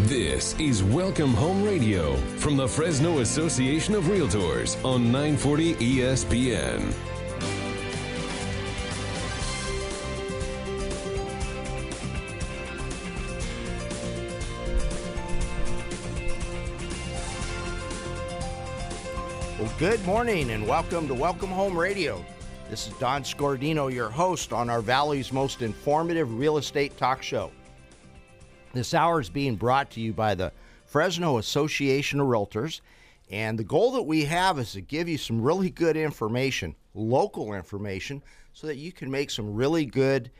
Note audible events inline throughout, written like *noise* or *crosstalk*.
This is Welcome Home Radio from the Fresno Association of Realtors on 940 ESPN. Well, good morning and welcome to Welcome Home Radio. This is Don Scordino, your host on our Valley's most informative real estate talk show. This hour is being brought to you by the Fresno Association of Realtors. And the goal that we have is to give you some really good information, local information, so that you can make some really good,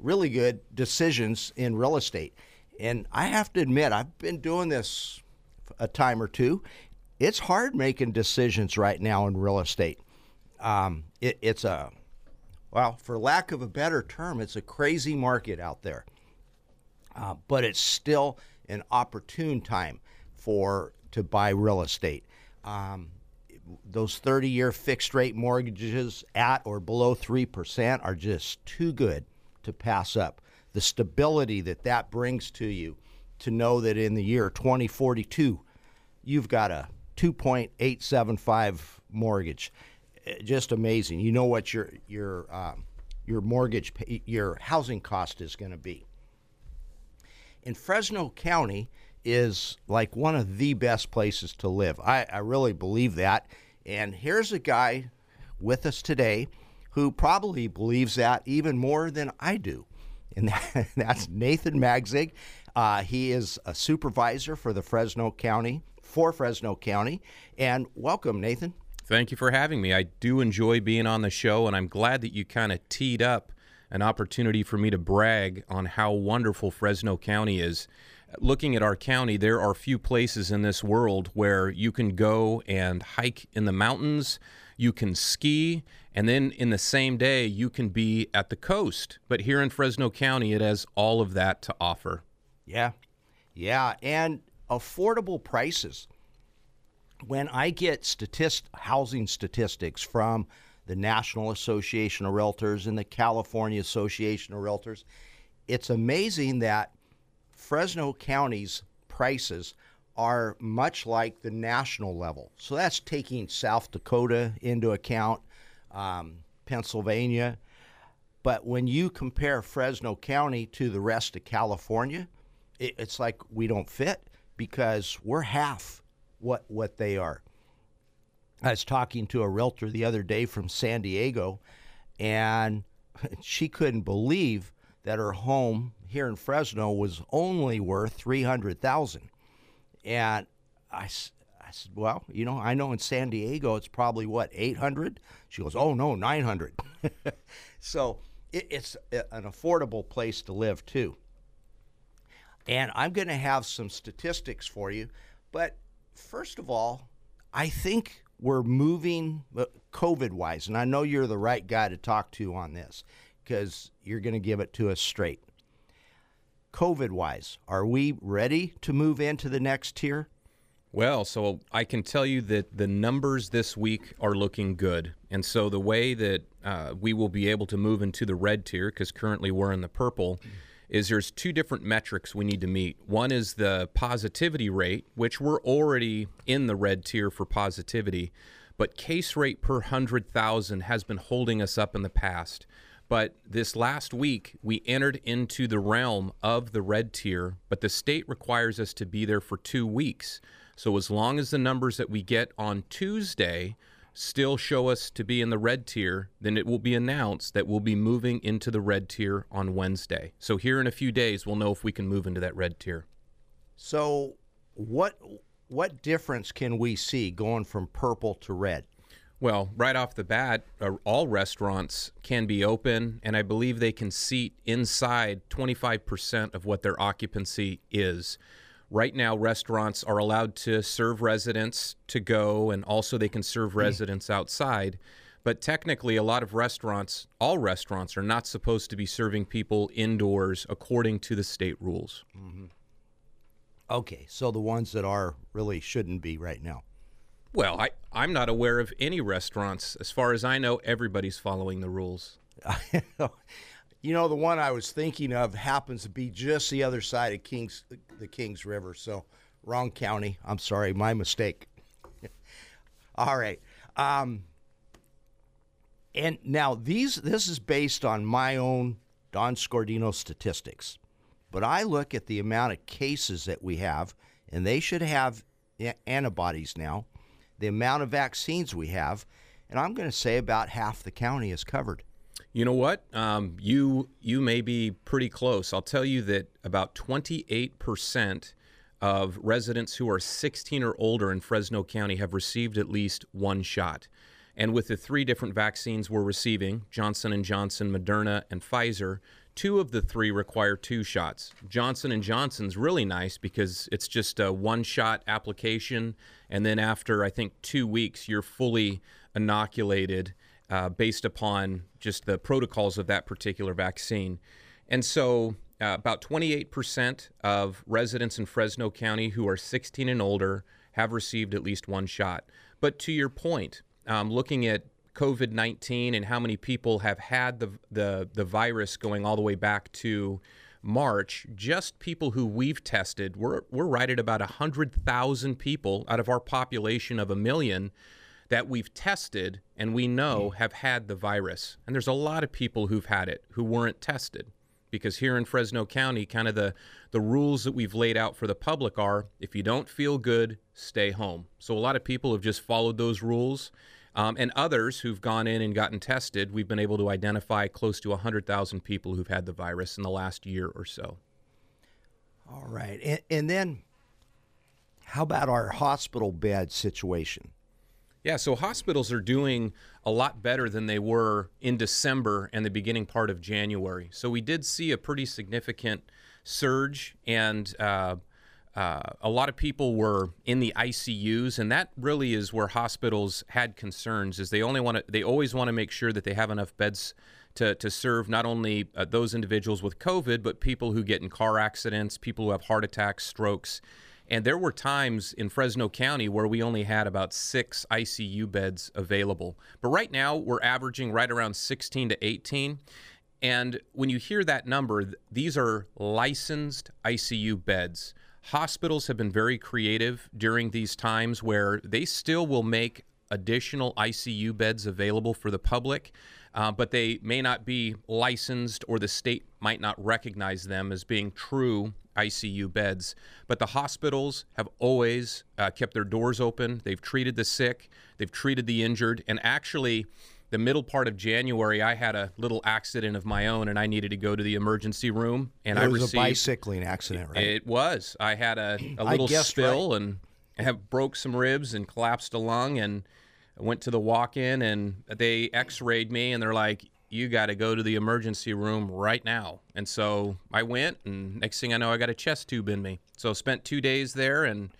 really good decisions in real estate. And I have to admit, I've been doing this a time or two. It's hard making decisions right now in real estate. Um, it, it's a, well, for lack of a better term, it's a crazy market out there uh, but it's still an opportune time for to buy real estate. Um, those 30 year fixed rate mortgages at or below 3% are just too good to pass up. The stability that that brings to you to know that in the year 2042, you've got a 2.875 mortgage. Eh, just amazing. You know what your, your, um, your mortgage, your housing cost is going to be. And Fresno County is like one of the best places to live. I, I really believe that. And here's a guy with us today who probably believes that even more than I do. And that, *laughs* that's Nathan Magsig. Uh, he is a supervisor for the Fresno County, for Fresno County. And welcome, Nathan. Thank you for having me. I do enjoy being on the show, and I'm glad that you kind of teed up an opportunity for me to brag on how wonderful Fresno County is. Looking at our county, there are few places in this world where you can go and hike in the mountains, you can ski, and then in the same day you can be at the coast. But here in Fresno County, it has all of that to offer. Yeah, yeah, and affordable prices. When I get statist- housing statistics from the National Association of Realtors and the California Association of Realtors. It's amazing that Fresno County's prices are much like the national level. So that's taking South Dakota into account, um, Pennsylvania. But when you compare Fresno County to the rest of California, it, it's like we don't fit because we're half what what they are. I was talking to a realtor the other day from San Diego, and *laughs* she couldn't believe that her home here in Fresno was only worth three hundred thousand. And I, I said, well, you know, I know in San Diego it's probably what eight hundred. She goes, oh no, nine hundred. *laughs* so it, it's an affordable place to live too. And I'm going to have some statistics for you, but first of all, I think we're moving uh, COVID wise, and I know you're the right guy to talk to on this because you're going to give it to us straight. COVID wise, are we ready to move into the next tier? Well, so I can tell you that the numbers this week are looking good. And so the way that uh, we will be able to move into the red tier, because currently we're in the purple, mm-hmm is there's two different metrics we need to meet. One is the positivity rate, which we're already in the red tier for positivity, but case rate per 100,000 has been holding us up in the past. But this last week, we entered into the realm of the red tier, but the state requires us to be there for two weeks. So as long as the numbers that we get on Tuesday still show us to be in the red tier, then it will be announced that we'll be moving into the red tier on Wednesday. So here in a few days, we'll know if we can move into that red tier. So what what difference can we see going from purple to red? Well, right off the bat, uh, all restaurants can be open, and I believe they can seat inside 25% of what their occupancy is. Right now, restaurants are allowed to serve residents to go, and also they can serve hmm. residents outside. But technically, a lot of restaurants, all restaurants, are not supposed to be serving people indoors according to the state rules. Mm-hmm. Okay, so the ones that are really shouldn't be right now. Well, I, I'm not aware of any restaurants. As far as I know, everybody's following the rules. *laughs* *laughs* You know, the one I was thinking of happens to be just the other side of Kings, the Kings River. So, wrong county. I'm sorry, my mistake. *laughs* All right. Um, and now these this is based on my own Don Scordino statistics. But I look at the amount of cases that we have, and they should have antibodies now, the amount of vaccines we have, and I'm going to say about half the county is covered. You know what? Um, you you may be pretty close. I'll tell you that about 28 percent of residents who are 16 or older in Fresno County have received at least one shot. And with the three different vaccines we're receiving, Johnson & Johnson, Moderna, and Pfizer, two of the three require two shots. Johnson & Johnson's really nice because it's just a one-shot application and then after I think 2 weeks you're fully inoculated uh, based upon just the protocols of that particular vaccine. And so uh, about 28% of residents in Fresno County who are 16 and older have received at least one shot. But to your point, um, looking at COVID 19 and how many people have had the, the, the virus going all the way back to March, just people who we've tested, we're, we're right at about 100,000 people out of our population of a million that we've tested and we know have had the virus. And there's a lot of people who've had it who weren't tested because here in Fresno County, kind of the, the rules that we've laid out for the public are if you don't feel good, stay home. So a lot of people have just followed those rules. Um, and others who've gone in and gotten tested, we've been able to identify close to 100,000 people who've had the virus in the last year or so. All right. And, and then how about our hospital bed situation? Yeah, so hospitals are doing a lot better than they were in December and the beginning part of January. So we did see a pretty significant surge, and uh, uh, a lot of people were in the ICUs, and that really is where hospitals had concerns. Is they only want to, they always want to make sure that they have enough beds to, to serve not only uh, those individuals with COVID, but people who get in car accidents, people who have heart attacks, strokes. And there were times in Fresno County where we only had about six ICU beds available. But right now, we're averaging right around 16 to 18. And when you hear that number, these are licensed ICU beds. Hospitals have been very creative during these times where they still will make additional ICU beds available for the public, uh, but they may not be licensed or the state might not recognize them as being true ICU beds. But the hospitals have always uh, kept their doors open. They've treated the sick, they've treated the injured, and actually, the middle part of January, I had a little accident of my own, and I needed to go to the emergency room. And it I was received, a bicycling accident, right? It was. I had a, a little spill right. and have broke some ribs and collapsed a lung, and I went to the walk-in, and they X-rayed me, and they're like, you got to go to the emergency room right now. And so I went, and next thing I know, I got a chest tube in me. So spent two days there and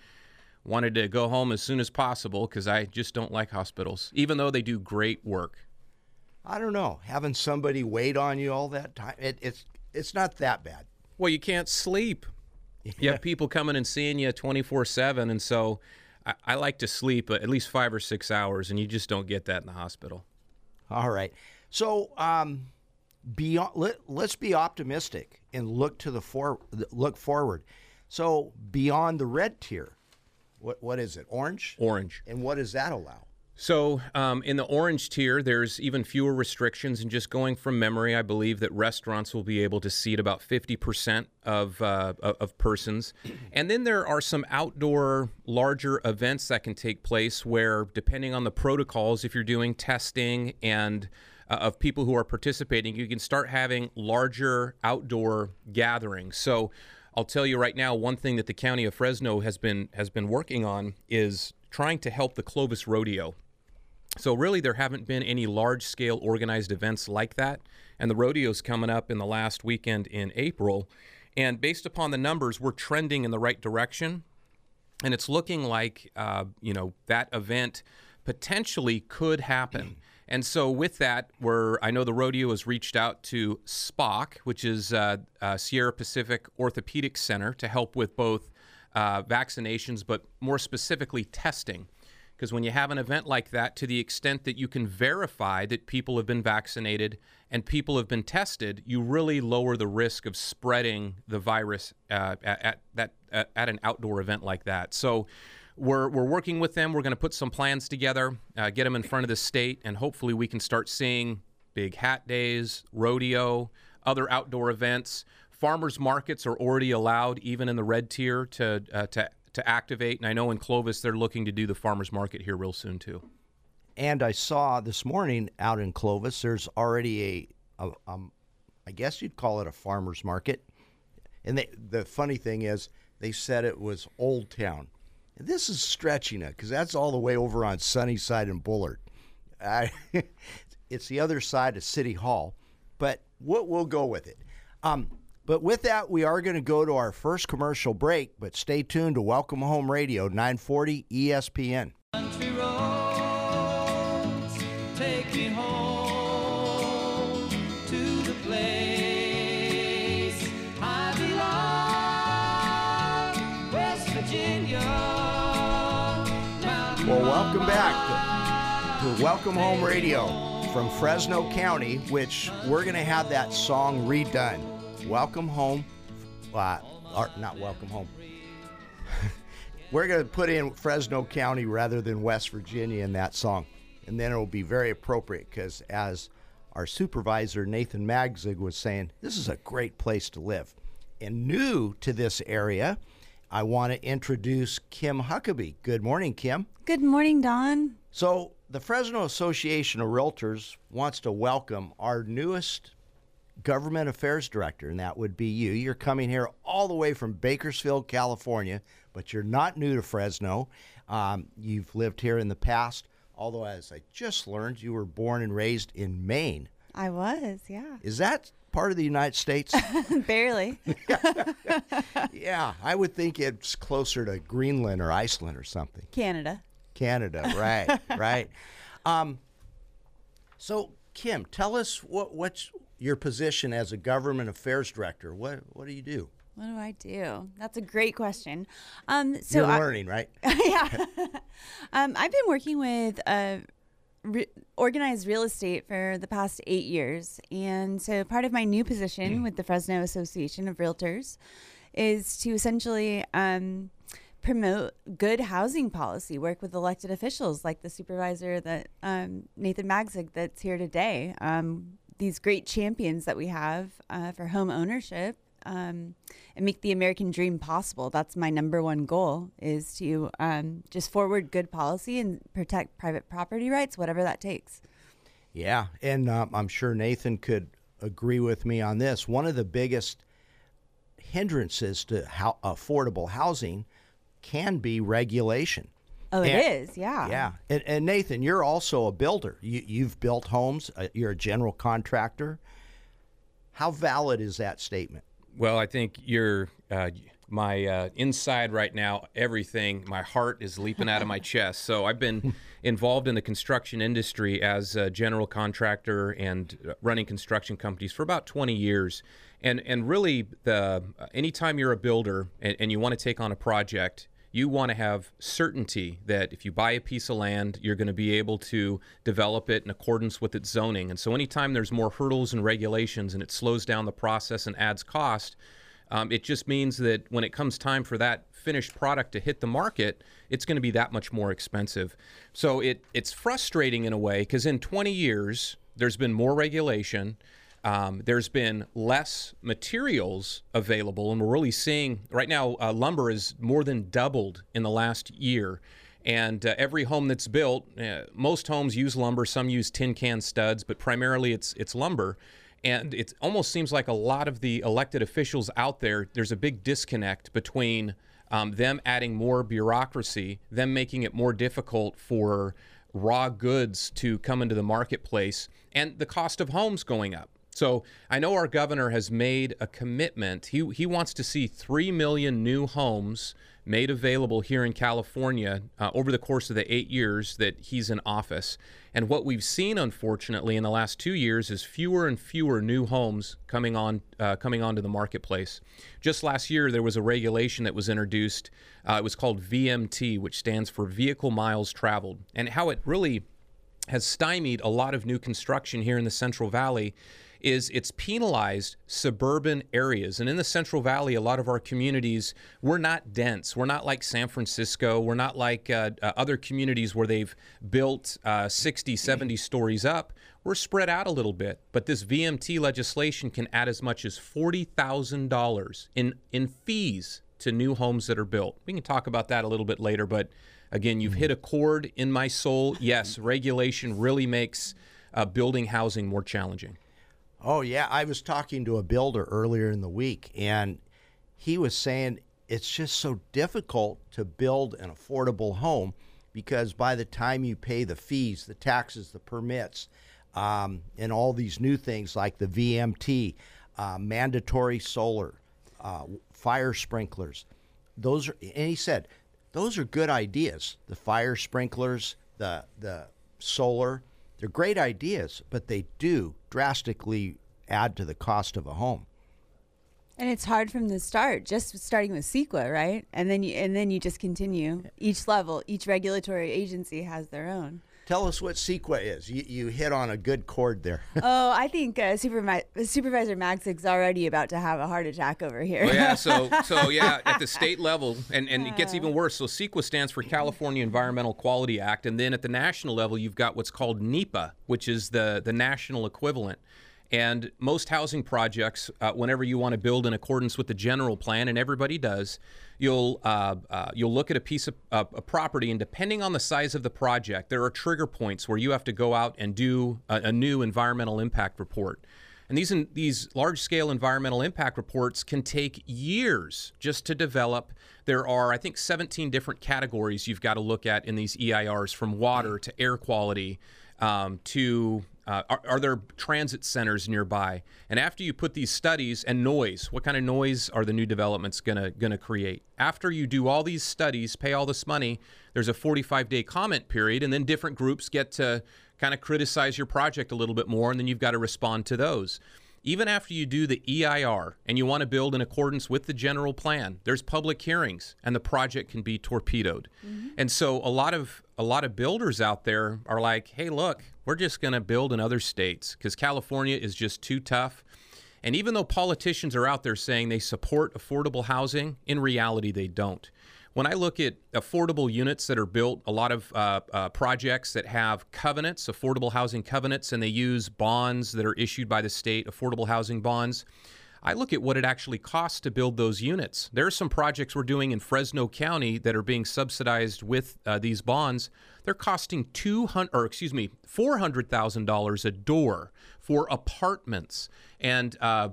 wanted to go home as soon as possible because I just don't like hospitals, even though they do great work. I don't know. Having somebody wait on you all that time, it, it's it's not that bad. Well, you can't sleep. Yeah. You have *laughs* people coming and seeing you 24 7. And so I, I like to sleep at least five or six hours, and you just don't get that in the hospital. All right. So, um, beyond, let, us be optimistic and look to the for, look forward. So, beyond the red tier, what what is it? Orange. Orange. And what does that allow? So, um, in the orange tier, there's even fewer restrictions. And just going from memory, I believe that restaurants will be able to seat about 50% of, uh, of persons. And then there are some outdoor, larger events that can take place where, depending on the protocols, if you're doing testing and uh, of people who are participating, you can start having larger outdoor gatherings. So, I'll tell you right now, one thing that the county of Fresno has been has been working on is trying to help the Clovis Rodeo. So really, there haven't been any large-scale organized events like that, and the rodeo's coming up in the last weekend in April. And based upon the numbers, we're trending in the right direction, and it's looking like uh, you know that event potentially could happen. And so, with that, we're, I know the rodeo has reached out to SPOC, which is uh, uh, Sierra Pacific Orthopedic Center, to help with both uh, vaccinations, but more specifically testing because when you have an event like that, to the extent that you can verify that people have been vaccinated and people have been tested, you really lower the risk of spreading the virus uh, at, at, that at an outdoor event like that. So we're, we're working with them. We're going to put some plans together, uh, get them in front of the state, and hopefully we can start seeing big hat days, rodeo, other outdoor events. Farmers markets are already allowed, even in the red tier, to uh, to to activate. And I know in Clovis they're looking to do the farmers market here real soon too. And I saw this morning out in Clovis, there's already a, a um, I guess you'd call it a farmers market. And they, the funny thing is, they said it was Old Town. And this is stretching it because that's all the way over on Sunnyside and Bullard. I, *laughs* it's the other side of City Hall, but we'll, we'll go with it. Um, but with that, we are going to go to our first commercial break, but stay tuned to Welcome Home Radio, 940 ESPN. Well, welcome back to, to Welcome Home Radio from Fresno County, which we're going to have that song redone. Welcome Home, uh, or not Welcome Home. *laughs* we're going to put in Fresno County rather than West Virginia in that song. And then it will be very appropriate because, as our supervisor Nathan Magsig was saying, this is a great place to live. And new to this area, I want to introduce Kim Huckabee. Good morning, Kim. Good morning, Don. So, the Fresno Association of Realtors wants to welcome our newest government affairs director, and that would be you. You're coming here all the way from Bakersfield, California, but you're not new to Fresno. Um, you've lived here in the past, although, as I just learned, you were born and raised in Maine. I was, yeah. Is that part of the United States? *laughs* Barely. *laughs* yeah, I would think it's closer to Greenland or Iceland or something. Canada. Canada, right, *laughs* right. Um, so, Kim, tell us what what's your position as a government affairs director. What what do you do? What do I do? That's a great question. Um, so You're I- learning, right? *laughs* yeah. *laughs* um, I've been working with uh, re- organized real estate for the past eight years. And so part of my new position with the Fresno Association of Realtors is to essentially um, promote good housing policy, work with elected officials like the supervisor that um, Nathan Magsig that's here today. Um, these great champions that we have uh, for home ownership um, and make the American dream possible. That's my number one goal is to um, just forward good policy and protect private property rights, whatever that takes. Yeah, and um, I'm sure Nathan could agree with me on this. One of the biggest hindrances to affordable housing can be regulation. Oh, it And- is, yeah. Yeah, and, and Nathan, you're also a builder. You, you've built homes. Uh, you're a general contractor. How valid is that statement? Well, I think you're uh, my uh, inside right now. Everything, my heart is leaping out of my *laughs* chest. So I've been *laughs* involved in the construction industry as a general contractor and uh, running construction companies for about 20 years. And and really, the uh, anytime you're a builder and, and you want to take on a project, you want to have certainty that if you buy a piece of land, you're going to be able to develop it in accordance with its zoning. And so, anytime there's more hurdles and regulations and it slows down the process and adds cost, um, it just means that when it comes time for that finished product to hit the market, it's going to be that much more expensive. So it it's frustrating in a way because in 20 years there's been more regulation. Um, there's been less materials available, and we're really seeing right now uh, lumber is more than doubled in the last year. And uh, every home that's built, uh, most homes use lumber. Some use tin can studs, but primarily it's it's lumber. And it almost seems like a lot of the elected officials out there, there's a big disconnect between um, them adding more bureaucracy, them making it more difficult for raw goods to come into the marketplace, and the cost of homes going up. So I know our governor has made a commitment. He, he wants to see 3 million new homes made available here in California uh, over the course of the eight years that he's in office. And what we've seen, unfortunately, in the last two years is fewer and fewer new homes coming on uh, coming onto the marketplace. Just last year, there was a regulation that was introduced. Uh, it was called VMT, which stands for Vehicle Miles Traveled, and how it really has stymied a lot of new construction here in the Central Valley is it's penalized suburban areas. And in the Central Valley, a lot of our communities, we're not dense. We're not like San Francisco. We're not like uh, uh, other communities where they've built uh, 60, 70 stories up. We're spread out a little bit. But this VMT legislation can add as much as $40,000 in, in fees to new homes that are built. We can talk about that a little bit later, but again, you've hit a chord in my soul. Yes, regulation really makes uh, building housing more challenging. Oh, yeah. I was talking to a builder earlier in the week, and he was saying it's just so difficult to build an affordable home because by the time you pay the fees, the taxes, the permits, um, and all these new things like the VMT, uh, mandatory solar, uh, fire sprinklers, those are, and he said, those are good ideas. The fire sprinklers, the the solar, they're great ideas, but they do drastically add to the cost of a home. And it's hard from the start, just starting with CEQA, right? And then you and then you just continue. Each level, each regulatory agency has their own. Tell us what CEQA is. You, you hit on a good chord there. *laughs* oh, I think uh, Supermi- Supervisor Magsig's already about to have a heart attack over here. Well, yeah, so *laughs* so yeah, at the state level, and, and it gets even worse. So CEQA stands for California Environmental Quality Act, and then at the national level, you've got what's called NEPA, which is the the national equivalent. And most housing projects, uh, whenever you want to build in accordance with the general plan, and everybody does, you'll uh, uh, you'll look at a piece of uh, a property, and depending on the size of the project, there are trigger points where you have to go out and do a, a new environmental impact report. And these these large scale environmental impact reports can take years just to develop. There are, I think, 17 different categories you've got to look at in these EIRs, from water to air quality um, to uh, are, are, there transit centers nearby? And after you put these studies and noise, what kind of noise are the new developments gonna gonna create? After you do all these studies, pay all this money, there's a 45 day comment period, and then different groups get to kind of criticize your project a little bit more, and then you've got to respond to those even after you do the EIR and you want to build in accordance with the general plan, there's public hearings and the project can be torpedoed. Mm-hmm. And so a lot of a lot of builders out there are like, "Hey, look, we're just going to build in other states cuz California is just too tough." And even though politicians are out there saying they support affordable housing, in reality they don't when I look at affordable units that are built, a lot of uh, uh, projects that have covenants, affordable housing covenants, and they use bonds that are issued by the state, affordable housing bonds. I look at what it actually costs to build those units. There are some projects we're doing in Fresno County that are being subsidized with uh, these bonds. They're costing two hundred, or excuse me, four hundred thousand dollars a door for apartments, and uh,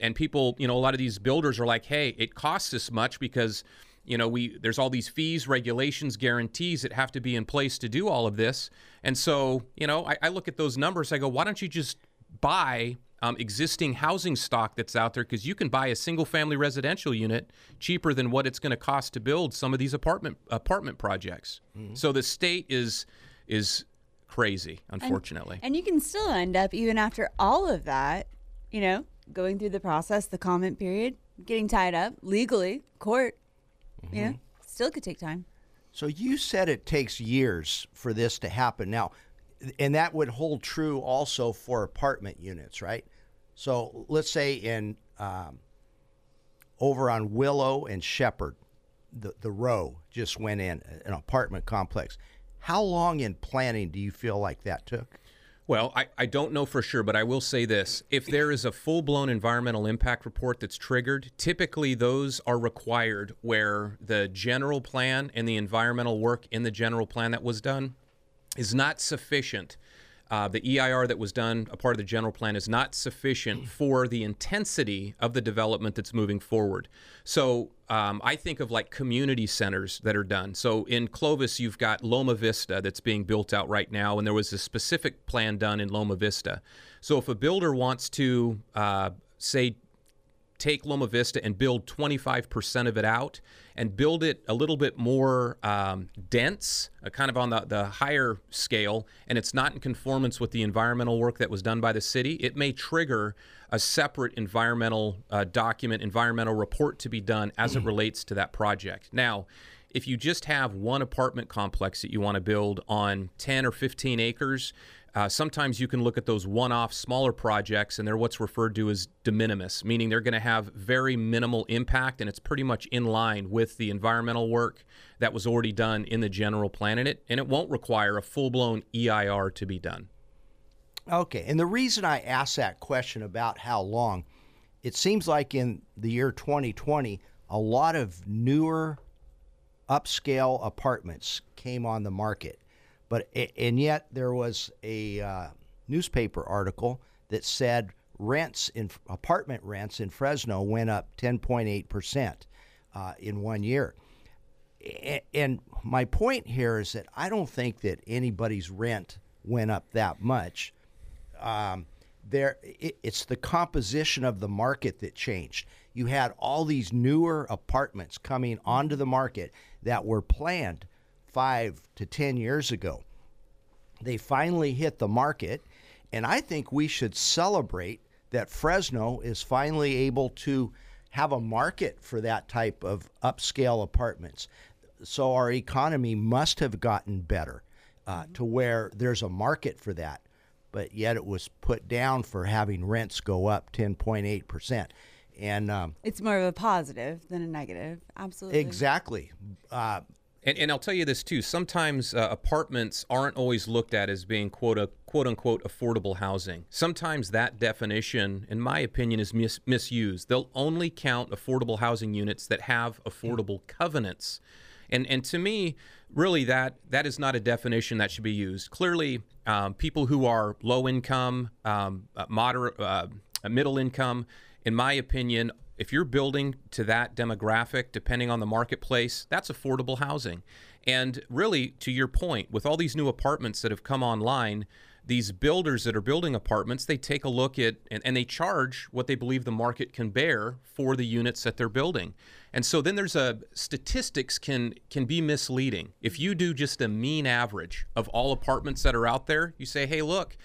and people, you know, a lot of these builders are like, hey, it costs this much because you know we there's all these fees regulations guarantees that have to be in place to do all of this. And so you know i, I look at those numbers i go why don't you just buy um, existing housing stock that's out there? Because you can buy a single family residential unit cheaper than what it's going to cost to build some of these apartment apartment projects. Mm-hmm. so the state is is crazy unfortunately. and, and you can still end up even after all of that you know going through the process the comment period getting tied up legally court Mm-hmm. Yeah, still could take time. So you said it takes years for this to happen. Now, and that would hold true also for apartment units, right? So let's say in um, over on Willow and Shepherd, the the row just went in an apartment complex. How long in planning do you feel like that took? Well, I, I don't know for sure, but I will say this. If there is a full blown environmental impact report that's triggered, typically those are required where the general plan and the environmental work in the general plan that was done is not sufficient uh, the EIR that was done, a part of the general plan, is not sufficient *clears throat* for the intensity of the development that's moving forward. So um, I think of like community centers that are done. So in Clovis, you've got Loma Vista that's being built out right now, and there was a specific plan done in Loma Vista. So if a builder wants to, uh, say, take Loma Vista and build 25% of it out and build it a little bit more um, dense, uh, kind of on the, the higher scale, and it's not in conformance with the environmental work that was done by the city, it may trigger a separate environmental uh, document, environmental report to be done as it relates to that project. Now, if you just have one apartment complex that you want to build on 10 or 15 acres, uh, sometimes you can look at those one off smaller projects and they're what's referred to as de minimis, meaning they're going to have very minimal impact and it's pretty much in line with the environmental work that was already done in the general plan in it, and it won't require a full blown EIR to be done. Okay, and the reason I asked that question about how long, it seems like in the year 2020, a lot of newer upscale apartments came on the market. But and yet there was a uh, newspaper article that said rents in apartment rents in Fresno went up 10.8 percent uh, in one year. And my point here is that I don't think that anybody's rent went up that much. Um, there, it, it's the composition of the market that changed. You had all these newer apartments coming onto the market that were planned five to 10 years ago. They finally hit the market, and I think we should celebrate that Fresno is finally able to have a market for that type of upscale apartments. So our economy must have gotten better uh, to where there's a market for that, but yet it was put down for having rents go up 10.8%. And um, it's more of a positive than a negative. Absolutely. Exactly. Uh, and, and I'll tell you this too. Sometimes uh, apartments aren't always looked at as being quote, quote unquote affordable housing. Sometimes that definition, in my opinion, is mis- misused. They'll only count affordable housing units that have affordable covenants. And, and to me, really, that, that is not a definition that should be used. Clearly, um, people who are low income, um, uh, moderate, uh, middle income, in my opinion, if you're building to that demographic, depending on the marketplace, that's affordable housing. And really, to your point, with all these new apartments that have come online, these builders that are building apartments, they take a look at and, and, they charge what they believe the market can bear for the units that they're building. And so then there's a statistics can can be misleading. If you do just a mean average of all apartments that are out there, you say, hey, look,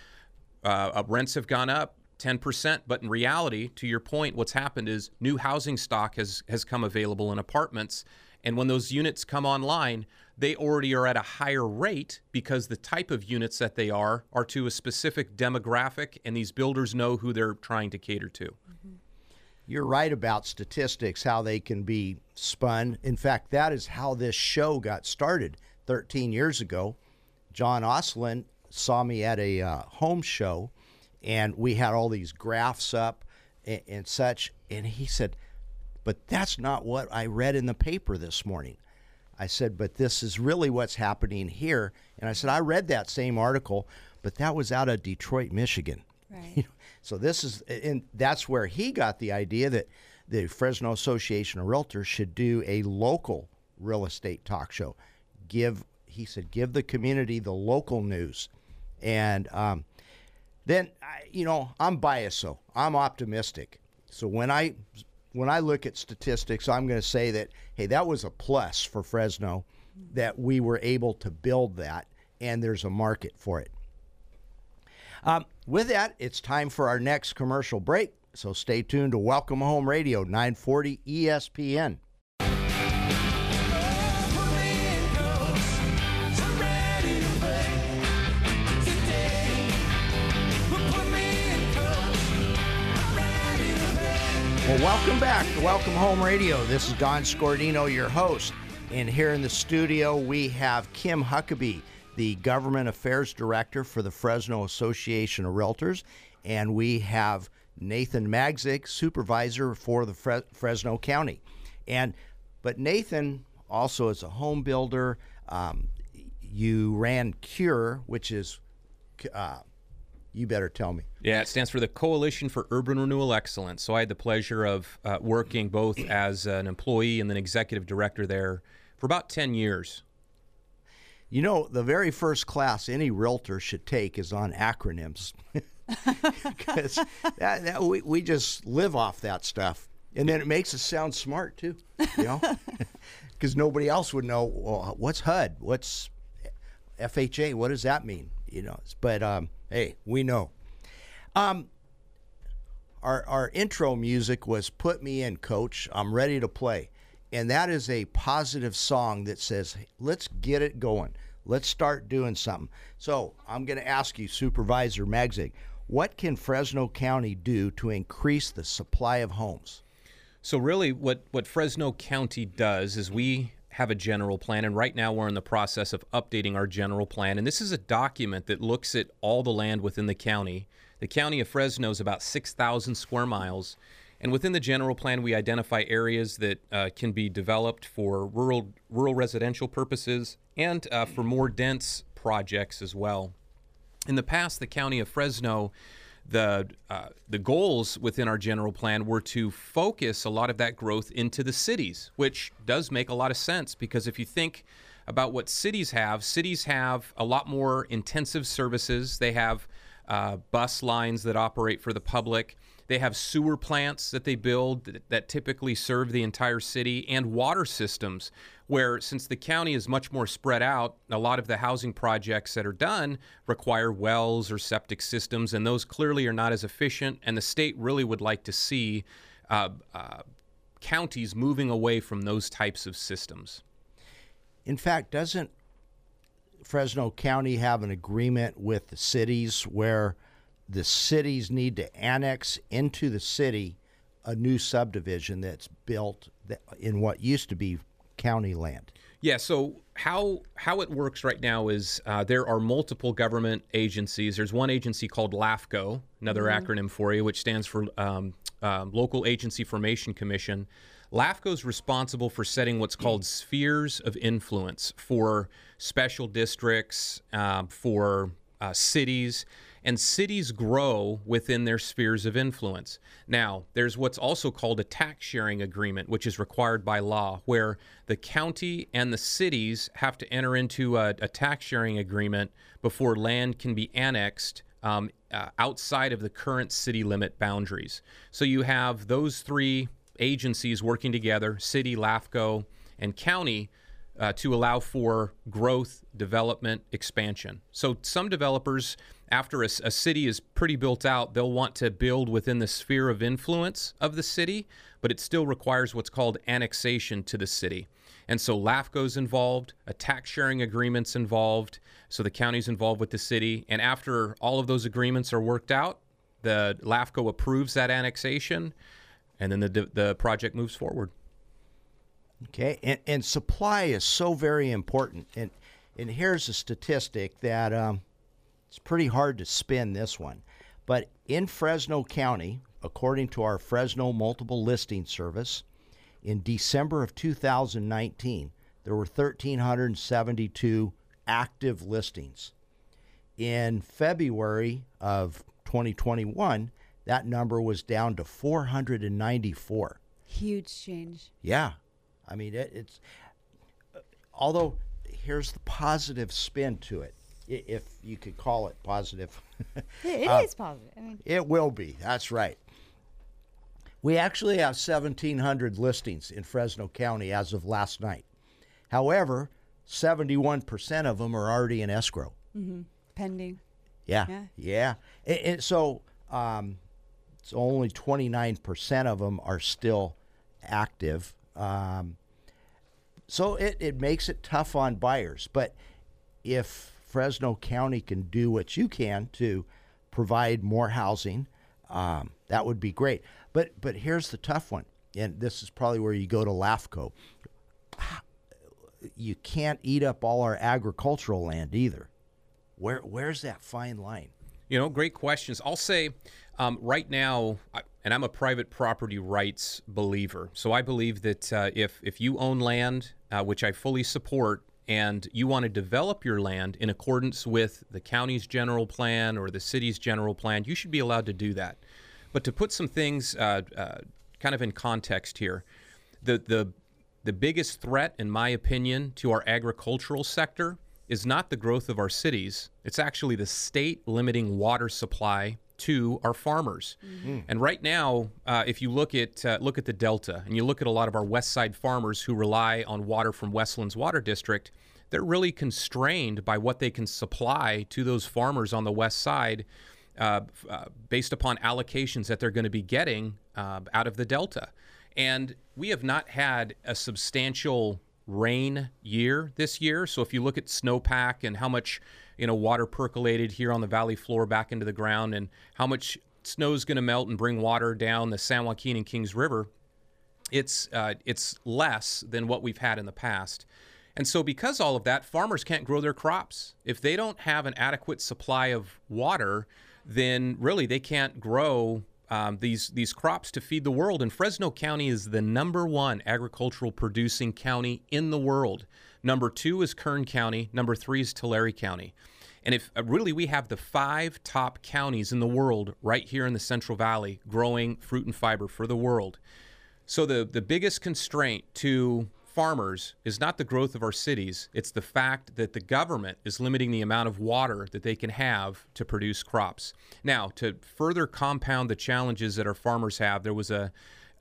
uh, uh rents have gone up, 10%. But in reality, to your point, what's happened is new housing stock has, has come available in apartments. And when those units come online, they already are at a higher rate because the type of units that they are are to a specific demographic, and these builders know who they're trying to cater to. Mm-hmm. You're right about statistics, how they can be spun. In fact, that is how this show got started 13 years ago. John Oslin saw me at a uh, home show and we had all these graphs up and, and such. And he said, But that's not what I read in the paper this morning. I said, But this is really what's happening here. And I said, I read that same article, but that was out of Detroit, Michigan. Right. *laughs* so this is, and that's where he got the idea that the Fresno Association of Realtors should do a local real estate talk show. Give, he said, give the community the local news. And um, then you know I'm biased, so I'm optimistic. So when I when I look at statistics, I'm going to say that hey, that was a plus for Fresno that we were able to build that, and there's a market for it. Um, with that, it's time for our next commercial break. So stay tuned to Welcome Home Radio 940 ESPN. Well, welcome back to Welcome Home Radio. This is Don Scordino, your host. And here in the studio, we have Kim Huckabee, the Government Affairs Director for the Fresno Association of Realtors. And we have Nathan Magsig, Supervisor for the Fre- Fresno County. And but Nathan also is a home builder. Um, you ran Cure, which is uh, You better tell me. Yeah, it stands for the Coalition for Urban Renewal Excellence. So I had the pleasure of uh, working both as an employee and then executive director there for about 10 years. You know, the very first class any realtor should take is on acronyms. *laughs* Because we, we just live off that stuff. And then it makes us sound smart, too, you know? *laughs* Because nobody else would know well, what's HUD? What's FHA? What does that mean? You know, but um, hey, we know. Um, our, our intro music was Put Me In, Coach. I'm ready to play. And that is a positive song that says, let's get it going. Let's start doing something. So I'm going to ask you, Supervisor Magsig, what can Fresno County do to increase the supply of homes? So really, what what Fresno County does is we have a general plan, and right now we're in the process of updating our general plan. And this is a document that looks at all the land within the county. The county of Fresno is about 6,000 square miles. And within the general plan, we identify areas that uh, can be developed for rural rural residential purposes and uh, for more dense projects as well. In the past, the county of Fresno the uh, the goals within our general plan were to focus a lot of that growth into the cities, which does make a lot of sense because if you think about what cities have, cities have a lot more intensive services. They have uh, bus lines that operate for the public. They have sewer plants that they build that, that, typically serve the entire city and water systems, where since the county is much more spread out, a lot of the housing projects that are done require wells or septic systems, and those clearly are not as efficient. And the state really would like to see uh, uh, counties moving away from those types of systems. In fact, doesn't Fresno County have an agreement with the cities where the cities need to annex into the city a new subdivision that's built in what used to be county land? Yeah. So how how it works right now is uh, there are multiple government agencies. There's one agency called LAFCO, another mm-hmm. acronym for you, which stands for um, uh, Local Agency Formation Commission. LAFCO is responsible for setting what's called spheres of influence for special districts, uh, for uh, cities, and cities grow within their spheres of influence. Now, there's what's also called a tax sharing agreement, which is required by law, where the county and the cities have to enter into a, a tax sharing agreement before land can be annexed um, uh, outside of the current city limit boundaries. So you have those three agencies working together city, LAFCO, and county uh, to allow for growth, development, expansion. So some developers, after a, a, city is pretty built out, they'll want to build within the sphere of influence of the city, but it still requires what's called annexation to the city. And so LAFCO's involved, a tax sharing agreement's involved, so the county's involved with the city. And after all of those agreements are worked out, the LAFCO approves that annexation, and then the, the project moves forward. Okay, and, and supply is so very important. And and here's a statistic that um, it's pretty hard to spin this one, but in Fresno County, according to our Fresno Multiple Listing Service, in December of 2019, there were 1,372 active listings. In February of 2021, that number was down to 494. Huge change. Yeah, I mean, it, it's although here's the positive spin to it, if you could call it positive. It *laughs* uh, is positive. I mean, it will be. That's right. We actually have 1,700 listings in Fresno County as of last night. However, 71% of them are already in escrow. Mm-hmm. Pending. Yeah. Yeah. yeah. And, and so um, it's only 29% of them are still active. Um, so it, it makes it tough on buyers. But if Fresno County can do what you can to provide more housing, um, that would be great. But but here's the tough one, and this is probably where you go to LAFCO. You can't eat up all our agricultural land either. Where where's that fine line? You know, great questions. I'll say um, right now, and I'm a private property rights believer. So I believe that uh, if if you own land, uh, which I fully support, and you want to develop your land in accordance with the county's general plan or the city's general plan, you should be allowed to do that. But to put some things uh, uh, kind of in context here, the, the, the biggest threat, in my opinion, to our agricultural sector is not the growth of our cities, it's actually the state limiting water supply to our farmers. Mm-hmm. And right now, uh, if you look at uh, look at the Delta and you look at a lot of our West Side farmers who rely on water from Westlands Water District, they're really constrained by what they can supply to those farmers on the West Side. Uh, uh based upon allocations that they're going to be getting uh, out of the Delta. And we have not had a substantial rain year this year. So if you look at snowpack and how much you know water percolated here on the valley floor back into the ground and how much snow is going to melt and bring water down the San Joaquin and Kings River, it's uh, it's less than what we've had in the past. And so, because all of that, farmers can't grow their crops. If they don't have an adequate supply of water, then really they can't grow um, these these crops to feed the world. And Fresno County is the number one agricultural producing county in the world. Number two is Kern County. Number three is Tulare County. And if uh, really we have the five top counties in the world right here in the Central Valley growing fruit and fiber for the world. So the the biggest constraint to farmers is not the growth of our cities, it's the fact that the government is limiting the amount of water that they can have to produce crops. Now, to further compound the challenges that our farmers have, there was a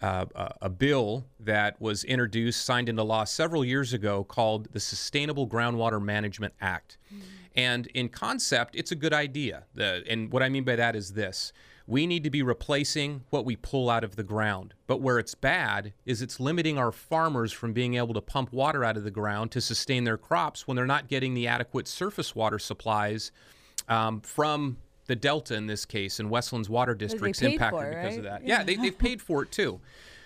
uh, a bill that was introduced, signed into law several years ago called the Sustainable Groundwater Management Act. Mm-hmm. And in concept, it's a good idea. The, and what I mean by that is this we need to be replacing what we pull out of the ground. But where it's bad is it's limiting our farmers from being able to pump water out of the ground to sustain their crops when they're not getting the adequate surface water supplies um, from the Delta in this case and Westlands water districts impacted for, because right? of that. Yeah, yeah they, they've paid for it too.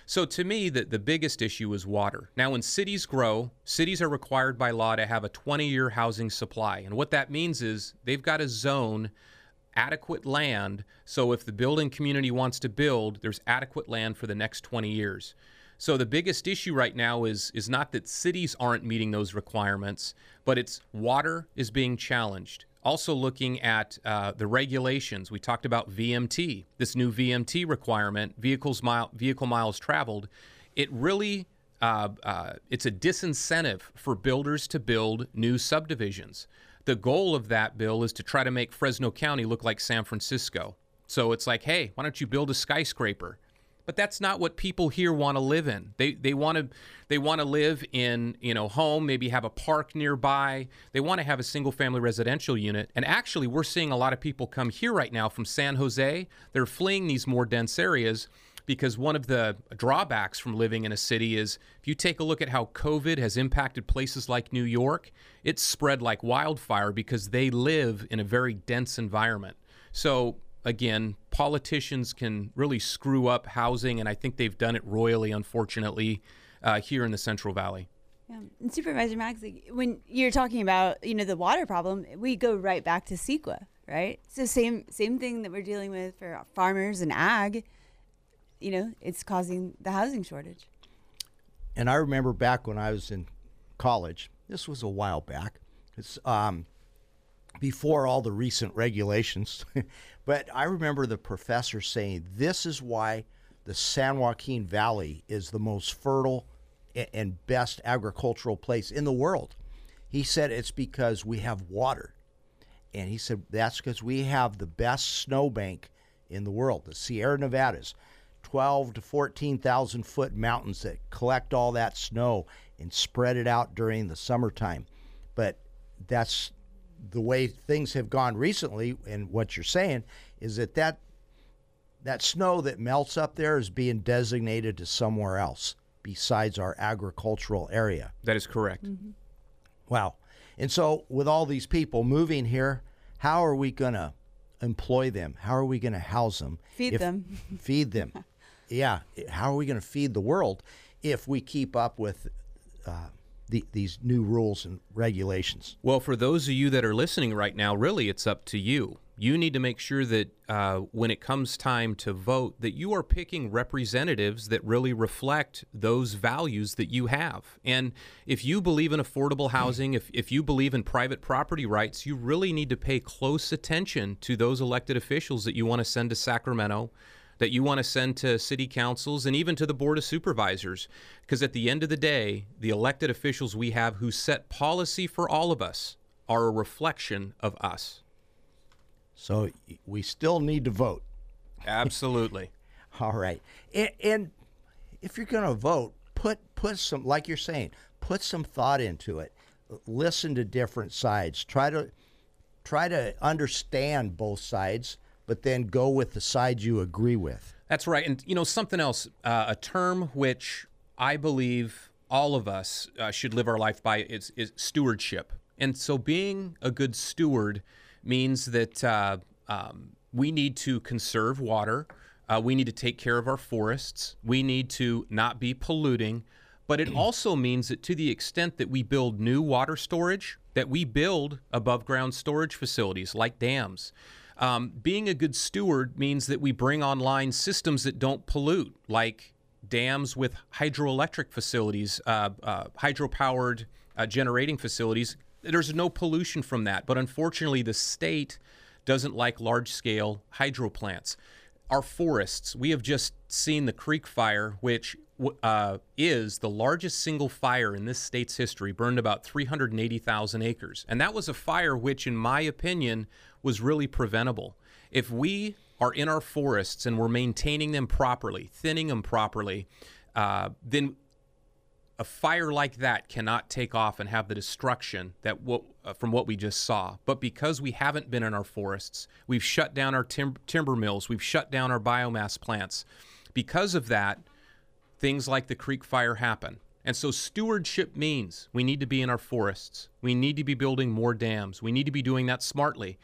So to me, the, the biggest issue is water. Now, when cities grow, cities are required by law to have a 20 year housing supply. And what that means is they've got to zone adequate land so if the building community wants to build, there's adequate land for the next 20 years. So the biggest issue right now is is not that cities aren't meeting those requirements, but it's water is being challenged. Also looking at uh, the regulations, we talked about VMT, this new VMT requirement, vehicles mile, vehicle miles traveled. It really uh, uh, it's a disincentive for builders to build new subdivisions the goal of that bill is to try to make Fresno County look like San Francisco. So it's like, hey, why don't you build a skyscraper? But that's not what people here want to live in. They they want to they want to live in, you know, home, maybe have a park nearby. They want to have a single family residential unit. And actually, we're seeing a lot of people come here right now from San Jose. They're fleeing these more dense areas because one of the drawbacks from living in a city is if you take a look at how COVID has impacted places like New York, it's spread like wildfire because they live in a very dense environment. So, again, politicians can really screw up housing, and I think they've done it royally, unfortunately, uh, here in the Central Valley. Yeah. And Supervisor Max, when you're talking about you know the water problem, we go right back to CEQA, right? So same same thing that we're dealing with for farmers and ag you know, it's causing the housing shortage. And I remember back when I was in college, this was a while back. It's um, before all the recent regulations. *laughs* but I remember the professor saying, This is why the San Joaquin Valley is the most fertile and best agricultural place in the world. He said it's because we have water. And he said that's because we have the best snowbank in the world, the Sierra Nevadas. 12 to 14,000 foot mountains that collect all that snow and spread it out during the summertime. But that's the way things have gone recently. And what you're saying is that that, that snow that melts up there is being designated to somewhere else besides our agricultural area. That is correct. Mm-hmm. Wow. And so, with all these people moving here, how are we going to employ them? How are we going to house them? Feed if, them. *laughs* Feed them. *laughs* yeah, how are we going to feed the world if we keep up with uh, the, these new rules and regulations? Well, for those of you that are listening right now, really, it's up to you. You need to make sure that uh, when it comes time to vote, that you are picking representatives that really reflect those values that you have. And if you believe in affordable housing, if, if you believe in private property rights, you really need to pay close attention to those elected officials that you want to send to Sacramento that you want to send to city councils and even to the board of supervisors. Because at the end of the day, the elected officials we have who set policy for all of us are a reflection of us. So we still need to vote. Absolutely. *laughs* All right. And, and if you're going to vote, put put some like you're saying, put some thought into it. Listen to different sides. Try to try to understand both sides, but then go with the side you agree with. That's right. And you know something else, uh, a term which I believe all of us uh, should live our life by is, is stewardship. And so being a good steward means that uh, um, we need to conserve water. Uh, we need to take care of our forests. We need to not be polluting. But it *clears throat* also means that to the extent that we build new water storage, that we build above ground storage facilities like dams. Um, being a good steward means that we bring online systems that don't pollute, like dams with hydroelectric facilities, uh, uh, hydropowered uh, generating facilities there's no pollution from that. But unfortunately, the state doesn't like large scale hydro plants. Our forests, we have just seen the Creek Fire, which uh, is the largest single fire in this state's history, burned about 380,000 acres. And that was a fire which, in my opinion, was really preventable. If we are in our forests and we're maintaining them properly, thinning them properly, uh, then a fire like that cannot take off and have the destruction that uh, from what we just saw. But because we haven't been in our forests, we've shut down our tim- timber mills, we've shut down our biomass plants. Because of that, things like the creek fire happen. And so stewardship means we need to be in our forests. We need to be building more dams. We need to be doing that smartly.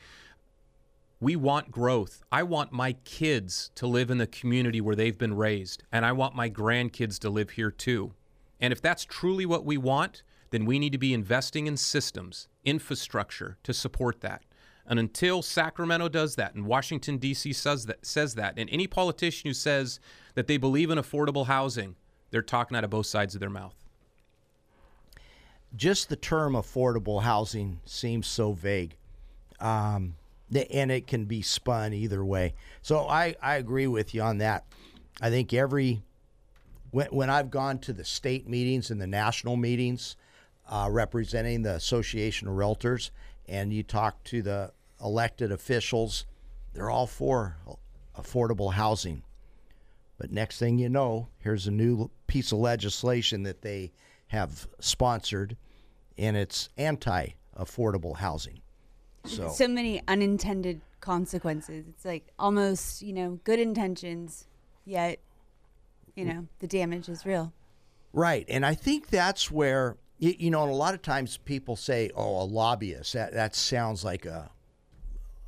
We want growth. I want my kids to live in the community where they've been raised, and I want my grandkids to live here too. And if that's truly what we want, then we need to be investing in systems, infrastructure to support that. And until Sacramento does that and Washington, D.C. says that, says that, and any politician who says that they believe in affordable housing, they're talking out of both sides of their mouth. Just the term affordable housing seems so vague. Um, and it can be spun either way. So I, I agree with you on that. I think every when, when I've gone to the state meetings and the national meetings uh, representing the Association of Realtors, and you talk to the elected officials, they're all for affordable housing. But next thing you know, here's a new piece of legislation that they have sponsored, and it's anti affordable housing. So, *laughs* so many unintended consequences. It's like almost, you know, good intentions, yet you know, the damage is real. Right. And I think that's where, you, you know, and a lot of times people say, oh, a lobbyist, that, that sounds like a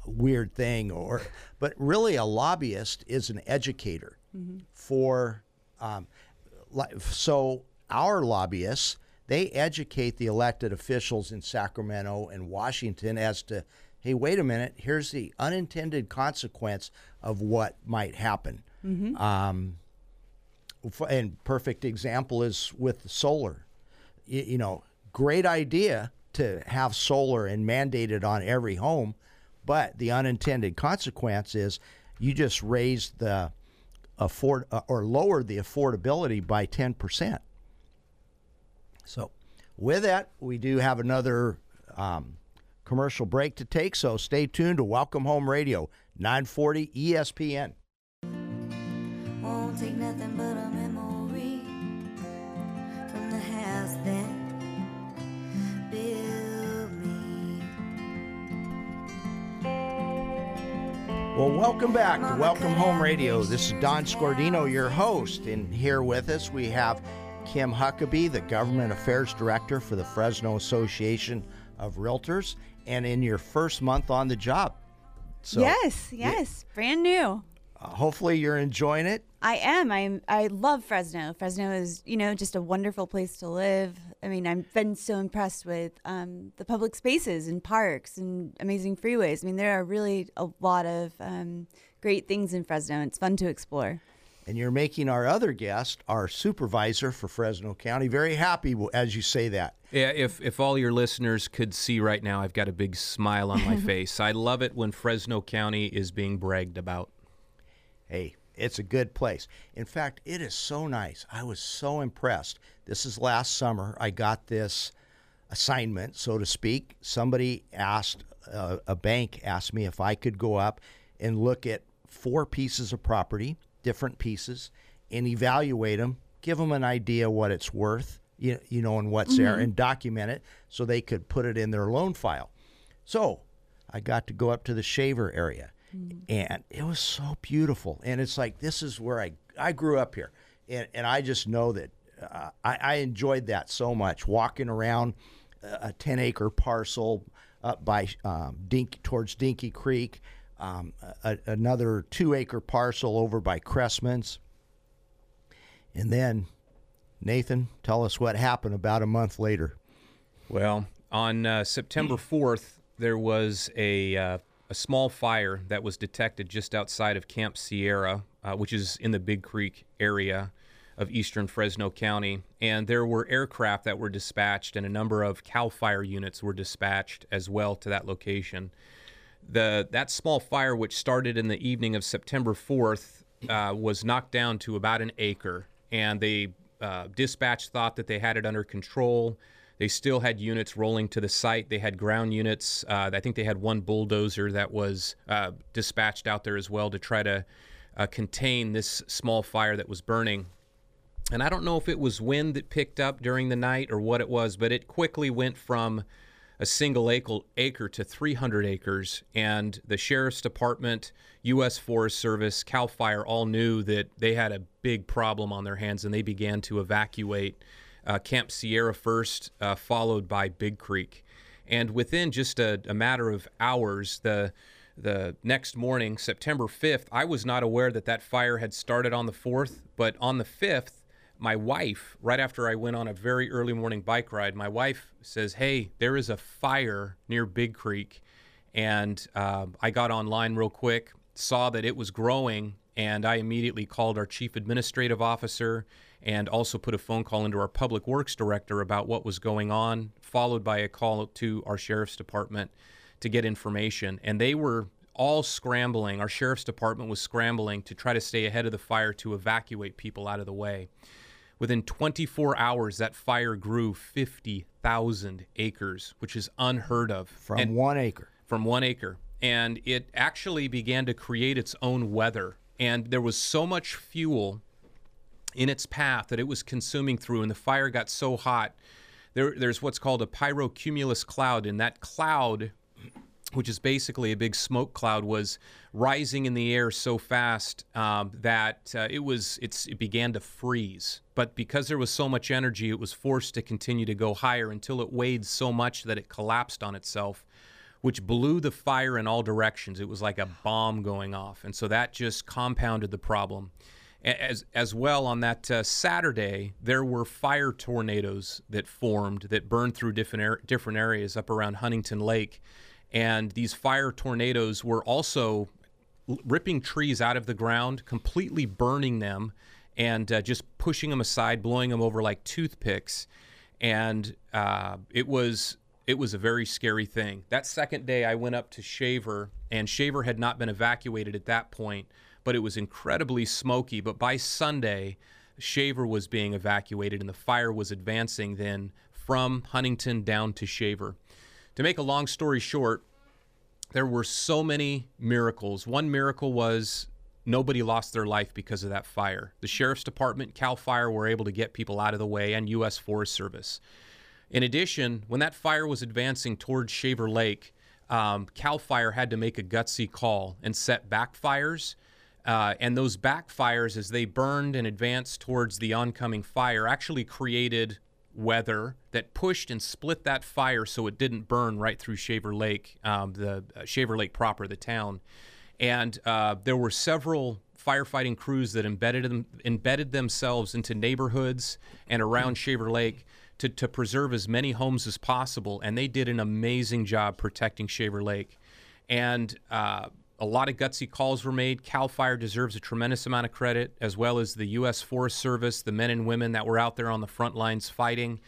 weird thing or but really a lobbyist is an educator mm-hmm. for um, so our lobbyists they educate the elected officials in sacramento and washington as to hey wait a minute here's the unintended consequence of what might happen mm-hmm. um, and perfect example is with solar. You, you know, great idea to have solar and mandate it on every home, but the unintended consequence is you just raise the afford uh, or lower the affordability by 10%. So, with that, we do have another um, commercial break to take. So, stay tuned to Welcome Home Radio, 940 ESPN. Won't take nothing but a Well, welcome back to Welcome Home Radio. This is Don Scordino, your host, and here with us we have Kim Huckabee, the Government Affairs Director for the Fresno Association of Realtors, and in your first month on the job. So, yes, yes, brand new. Uh, hopefully, you're enjoying it. I am. I'm. I love Fresno. Fresno is, you know, just a wonderful place to live. I mean, I've been so impressed with um, the public spaces and parks and amazing freeways. I mean, there are really a lot of um, great things in Fresno. It's fun to explore. And you're making our other guest, our supervisor for Fresno County, very happy as you say that. Yeah, if if all your listeners could see right now, I've got a big smile on my *laughs* face. I love it when Fresno County is being bragged about. Hey, it's a good place. In fact, it is so nice. I was so impressed. This is last summer. I got this assignment, so to speak. Somebody asked, uh, a bank asked me if I could go up and look at four pieces of property different pieces and evaluate them, give them an idea what it's worth, you, you know, and what's mm-hmm. there, and document it so they could put it in their loan file. So I got to go up to the shaver area, mm-hmm. and it was so beautiful. And it's like, this is where I, I grew up here. And, and I just know that uh, I, I enjoyed that so much, walking around a 10 acre parcel up by um, Dink, towards Dinky Creek um, a, another two acre parcel over by Cressman's. And then, Nathan, tell us what happened about a month later. Well, on uh, September 4th, there was a, uh, a small fire that was detected just outside of Camp Sierra, uh, which is in the Big Creek area of eastern Fresno County. And there were aircraft that were dispatched, and a number of CAL FIRE units were dispatched as well to that location the that small fire, which started in the evening of September 4th, uh, was knocked down to about an acre, and they uh, dispatch thought that they had it under control. They still had units rolling to the site. They had ground units. Uh, I think they had one bulldozer that was uh, dispatched out there as well to try to uh, contain this small fire that was burning. And I don't know if it was wind that picked up during the night or what it was, but it quickly went from a single acre to 300 acres. And the sheriff's department, U.S. Forest Service, CAL FIRE all knew that they had a big problem on their hands and they began to evacuate uh, Camp Sierra first, uh, followed by Big Creek. And within just a, a matter of hours, the the next morning, September 5th, I was not aware that that fire had started on the 4th, but on the 5th, my wife, right after I went on a very early morning bike ride, my wife says, Hey, there is a fire near Big Creek. And uh, I got online real quick, saw that it was growing, and I immediately called our chief administrative officer and also put a phone call into our public works director about what was going on, followed by a call to our sheriff's department to get information. And they were all scrambling. Our sheriff's department was scrambling to try to stay ahead of the fire to evacuate people out of the way. Within 24 hours, that fire grew 50,000 acres, which is unheard of. From and one acre. From one acre. And it actually began to create its own weather. And there was so much fuel in its path that it was consuming through, and the fire got so hot. There, there's what's called a pyrocumulus cloud, and that cloud which is basically a big smoke cloud, was rising in the air so fast um, that uh, it was it began to freeze. But because there was so much energy, it was forced to continue to go higher until it weighed so much that it collapsed on itself, which blew the fire in all directions. It was like a bomb going off, and so that just compounded the problem. As, as well, on that uh, Saturday, there were fire tornadoes that formed that burned through different, er- different areas up around Huntington Lake and these fire tornadoes were also ripping trees out of the ground, completely burning them, and uh, just pushing them aside, blowing them over like toothpicks. And uh, it was it was a very scary thing. That second day, I went up to Shaver, and Shaver had not been evacuated at that point, but it was incredibly smoky. But by Sunday, Shaver was being evacuated, and the fire was advancing then from Huntington down to Shaver. To make a long story short, there were so many miracles. One miracle was nobody lost their life because of that fire. The sheriff's department, CAL FIRE, were able to get people out of the way, and U.S. Forest Service. In addition, when that fire was advancing towards Shaver Lake, um, CAL FIRE had to make a gutsy call and set backfires. Uh, and those backfires, as they burned and advanced towards the oncoming fire, actually created weather that pushed and split that fire so it didn't burn right through Shaver Lake, um, the uh, Shaver Lake proper, the town. And uh, there were several firefighting crews that embedded them, embedded themselves into neighborhoods and around Shaver Lake to, to preserve as many homes as possible, and they did an amazing job protecting Shaver Lake. And uh, a lot of gutsy calls were made. Cal Fire deserves a tremendous amount of credit, as well as the U.S. Forest Service, the men and women that were out there on the front lines fighting.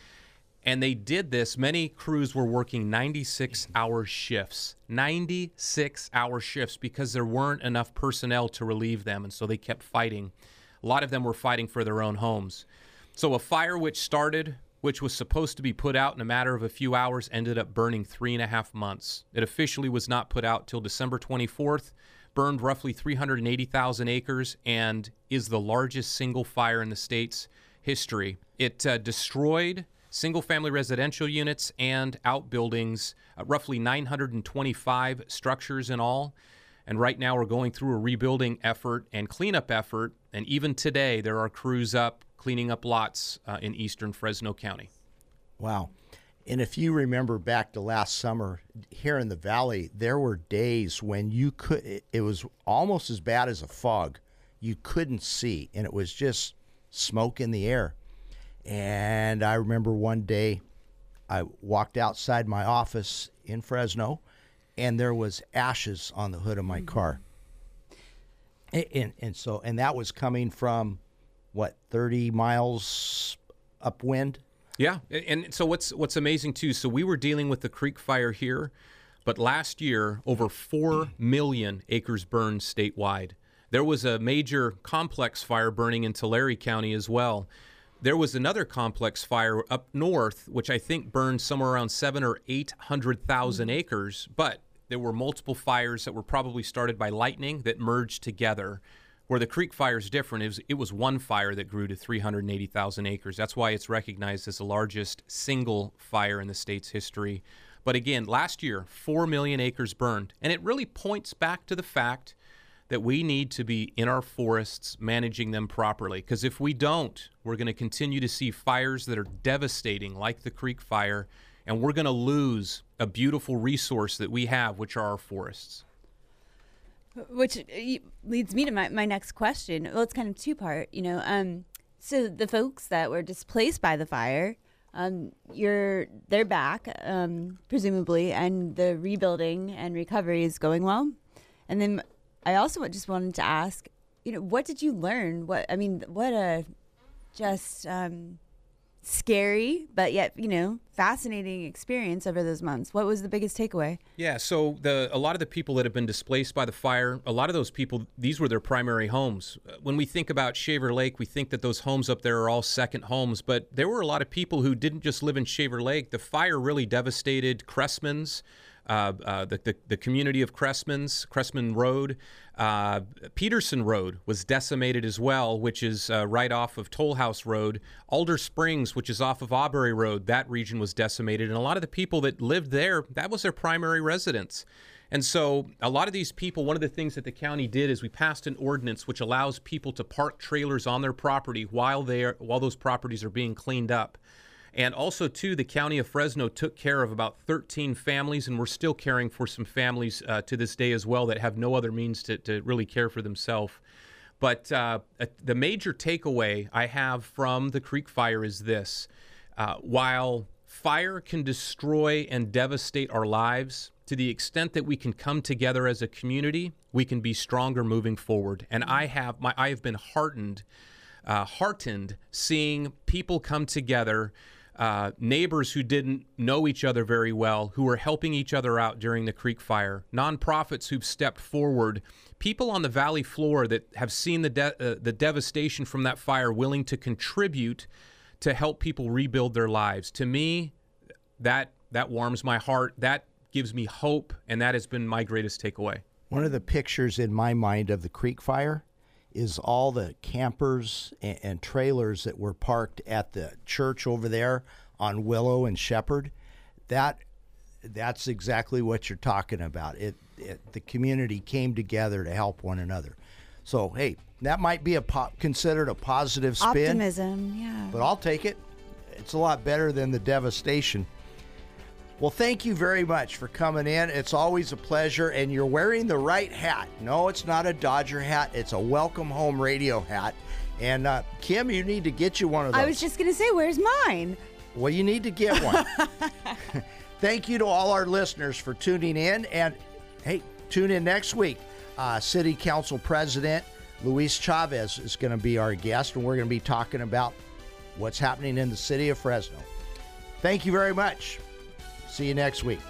And they did this. Many crews were working 96 hour shifts, 96 hour shifts because there weren't enough personnel to relieve them. And so they kept fighting. A lot of them were fighting for their own homes. So a fire which started which was supposed to be put out in a matter of a few hours, ended up burning three and a half months. It officially was not put out till December 24th, burned roughly 380,000 acres, and is the largest single fire in the state's history. It uh, destroyed single family residential units and outbuildings, uh, roughly 925 structures in all. And right now, we're going through a rebuilding effort and cleanup effort. And even today, there are crews up cleaning up lots uh, in eastern Fresno County. Wow. And if you remember back to last summer here in the valley, there were days when you could, it was almost as bad as a fog. You couldn't see, and it was just smoke in the air. And I remember one day I walked outside my office in Fresno, and there was ashes on the hood of my car. And, and, so, and that was coming from what 30 miles upwind. Yeah, and so what's what's amazing too. So we were dealing with the creek fire here, but last year over four million acres burned statewide. There was a major complex fire burning in Tulare County as well. There was another complex fire up north, which I think burned somewhere around seven or eight hundred thousand acres. But there were multiple fires that were probably started by lightning that merged together. Where the Creek Fire is different, was, it was one fire that grew to 380,000 acres. That's why it's recognized as the largest single fire in the state's history. But again, last year, 4 million acres burned. And it really points back to the fact that we need to be in our forests managing them properly. Because if we don't, we're going to continue to see fires that are devastating, like the Creek Fire, and we're going to lose a beautiful resource that we have, which are our forests. Which uh, leads me to my, my next question. Well, it's kind of two part, you know. Um, so the folks that were displaced by the fire, um, you're they're back, um, presumably, and the rebuilding and recovery is going well. And then I also just wanted to ask, you know, what did you learn? What I mean, what a just um, scary but yet you know fascinating experience over those months. What was the biggest takeaway? Yeah so the a lot of the people that have been displaced by the fire a lot of those people these were their primary homes. When we think about shaver lake we think that those homes up there are all second homes but there were a lot of people who didn't just live in shaver lake. The fire really devastated cressman's uh, uh, the, the, the, community of Cressman's, Cressman Road. Uh, Peterson Road was decimated as well, which is uh, right off of Toll House Road. Alder Springs, which is off of Auberry Road, that region was decimated. And a lot of the people that lived there, that was their primary residence. And so, a lot of these people, one of the things that the county did is we passed an ordinance which allows people to park trailers on their property while they are, while those properties are being cleaned up. And also, too, the county of Fresno took care of about 13 families, and we're still caring for some families uh, to this day as well that have no other means to, to really care for themselves. But uh, the major takeaway I have from the Creek Fire is this uh, while fire can destroy and devastate our lives, to the extent that we can come together as a community, we can be stronger moving forward. And I have my I have been heartened, uh, heartened seeing people come together uh, neighbors who didn't know each other very well, who were helping each other out during the creek fire, nonprofits who've stepped forward, people on the valley floor that have seen the de- uh, the devastation from that fire, willing to contribute to help people rebuild their lives. To me, that that warms my heart. That gives me hope, and that has been my greatest takeaway. One of the pictures in my mind of the creek fire is all the campers and, and, trailers that were parked at the church over there on Willow and Shepherd. That that's exactly what you're talking about. It, it the community came together to help one another. So hey, that might be a po- considered a positive spin. Optimism, yeah. But I'll take it. It's a lot better than the devastation. Well, thank you very much for coming in. It's always a pleasure, and you're wearing the right hat. No, it's not a Dodger hat, it's a Welcome Home Radio hat. And uh, Kim, you need to get you one of those. I was just going to say, where's mine? Well, you need to get one. *laughs* *laughs* Thank you to all our listeners for tuning in. And hey, tune in next week. Uh, City Council President Luis Chavez is going to be our guest, and we're going to be talking about what's happening in the city of Fresno. Thank you very much. See you next week.